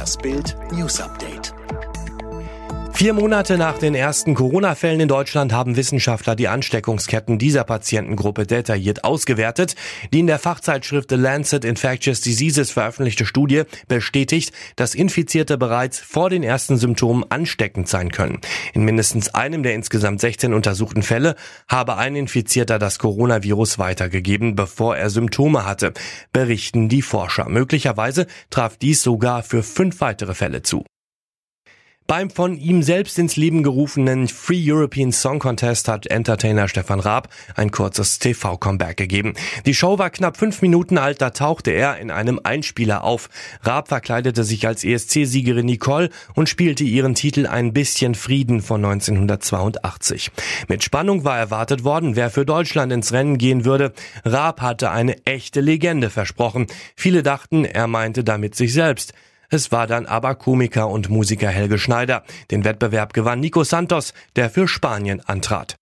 Das Bild News Update. Vier Monate nach den ersten Corona-Fällen in Deutschland haben Wissenschaftler die Ansteckungsketten dieser Patientengruppe detailliert ausgewertet. Die in der Fachzeitschrift The Lancet Infectious Diseases veröffentlichte Studie bestätigt, dass Infizierte bereits vor den ersten Symptomen ansteckend sein können. In mindestens einem der insgesamt 16 untersuchten Fälle habe ein Infizierter das Coronavirus weitergegeben, bevor er Symptome hatte, berichten die Forscher. Möglicherweise traf dies sogar für fünf weitere Fälle zu. Beim von ihm selbst ins Leben gerufenen Free European Song Contest hat Entertainer Stefan Raab ein kurzes TV-Comeback gegeben. Die Show war knapp fünf Minuten alt, da tauchte er in einem Einspieler auf. Raab verkleidete sich als ESC-Siegerin Nicole und spielte ihren Titel Ein bisschen Frieden von 1982. Mit Spannung war erwartet worden, wer für Deutschland ins Rennen gehen würde. Raab hatte eine echte Legende versprochen. Viele dachten, er meinte damit sich selbst. Es war dann aber Komiker und Musiker Helge Schneider. Den Wettbewerb gewann Nico Santos, der für Spanien antrat.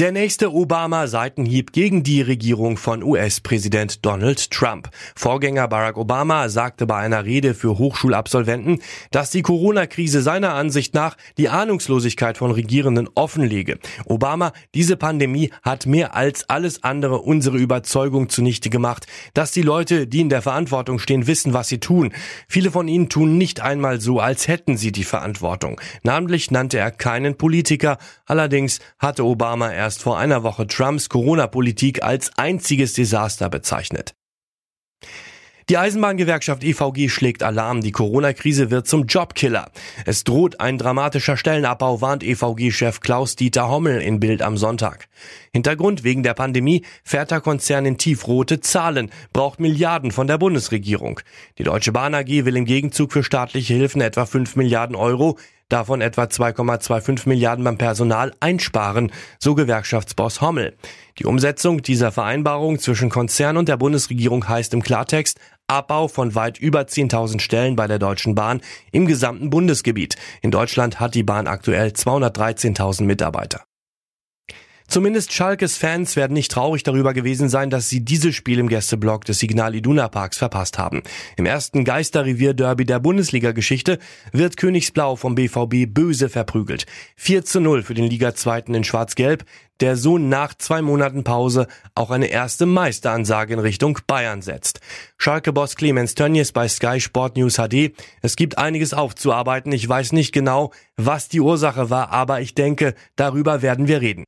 Der nächste Obama-Seitenhieb gegen die Regierung von US-Präsident Donald Trump. Vorgänger Barack Obama sagte bei einer Rede für Hochschulabsolventen, dass die Corona-Krise seiner Ansicht nach die Ahnungslosigkeit von Regierenden offenlege. Obama, diese Pandemie hat mehr als alles andere unsere Überzeugung zunichte gemacht, dass die Leute, die in der Verantwortung stehen, wissen, was sie tun. Viele von ihnen tun nicht einmal so, als hätten sie die Verantwortung. Namentlich nannte er keinen Politiker, allerdings hatte Obama erst vor einer Woche Trumps Corona-Politik als einziges Desaster bezeichnet. Die Eisenbahngewerkschaft EVG schlägt Alarm. Die Corona-Krise wird zum Jobkiller. Es droht ein dramatischer Stellenabbau, warnt EVG-Chef Klaus-Dieter Hommel in Bild am Sonntag. Hintergrund wegen der Pandemie fährt der Konzern in tiefrote Zahlen, braucht Milliarden von der Bundesregierung. Die Deutsche Bahn AG will im Gegenzug für staatliche Hilfen etwa 5 Milliarden Euro davon etwa 2,25 Milliarden beim Personal einsparen, so Gewerkschaftsboss Hommel. Die Umsetzung dieser Vereinbarung zwischen Konzern und der Bundesregierung heißt im Klartext Abbau von weit über 10.000 Stellen bei der Deutschen Bahn im gesamten Bundesgebiet. In Deutschland hat die Bahn aktuell 213.000 Mitarbeiter. Zumindest Schalkes Fans werden nicht traurig darüber gewesen sein, dass sie dieses Spiel im Gästeblock des Signal Iduna Parks verpasst haben. Im ersten Geisterrevier-Derby der Bundesliga-Geschichte wird Königsblau vom BVB böse verprügelt. 4 zu 0 für den Liga-Zweiten in Schwarz-Gelb, der so nach zwei Monaten Pause auch eine erste Meisteransage in Richtung Bayern setzt. Schalke-Boss Clemens Tönnies bei Sky Sport News HD. Es gibt einiges aufzuarbeiten. Ich weiß nicht genau, was die Ursache war, aber ich denke, darüber werden wir reden.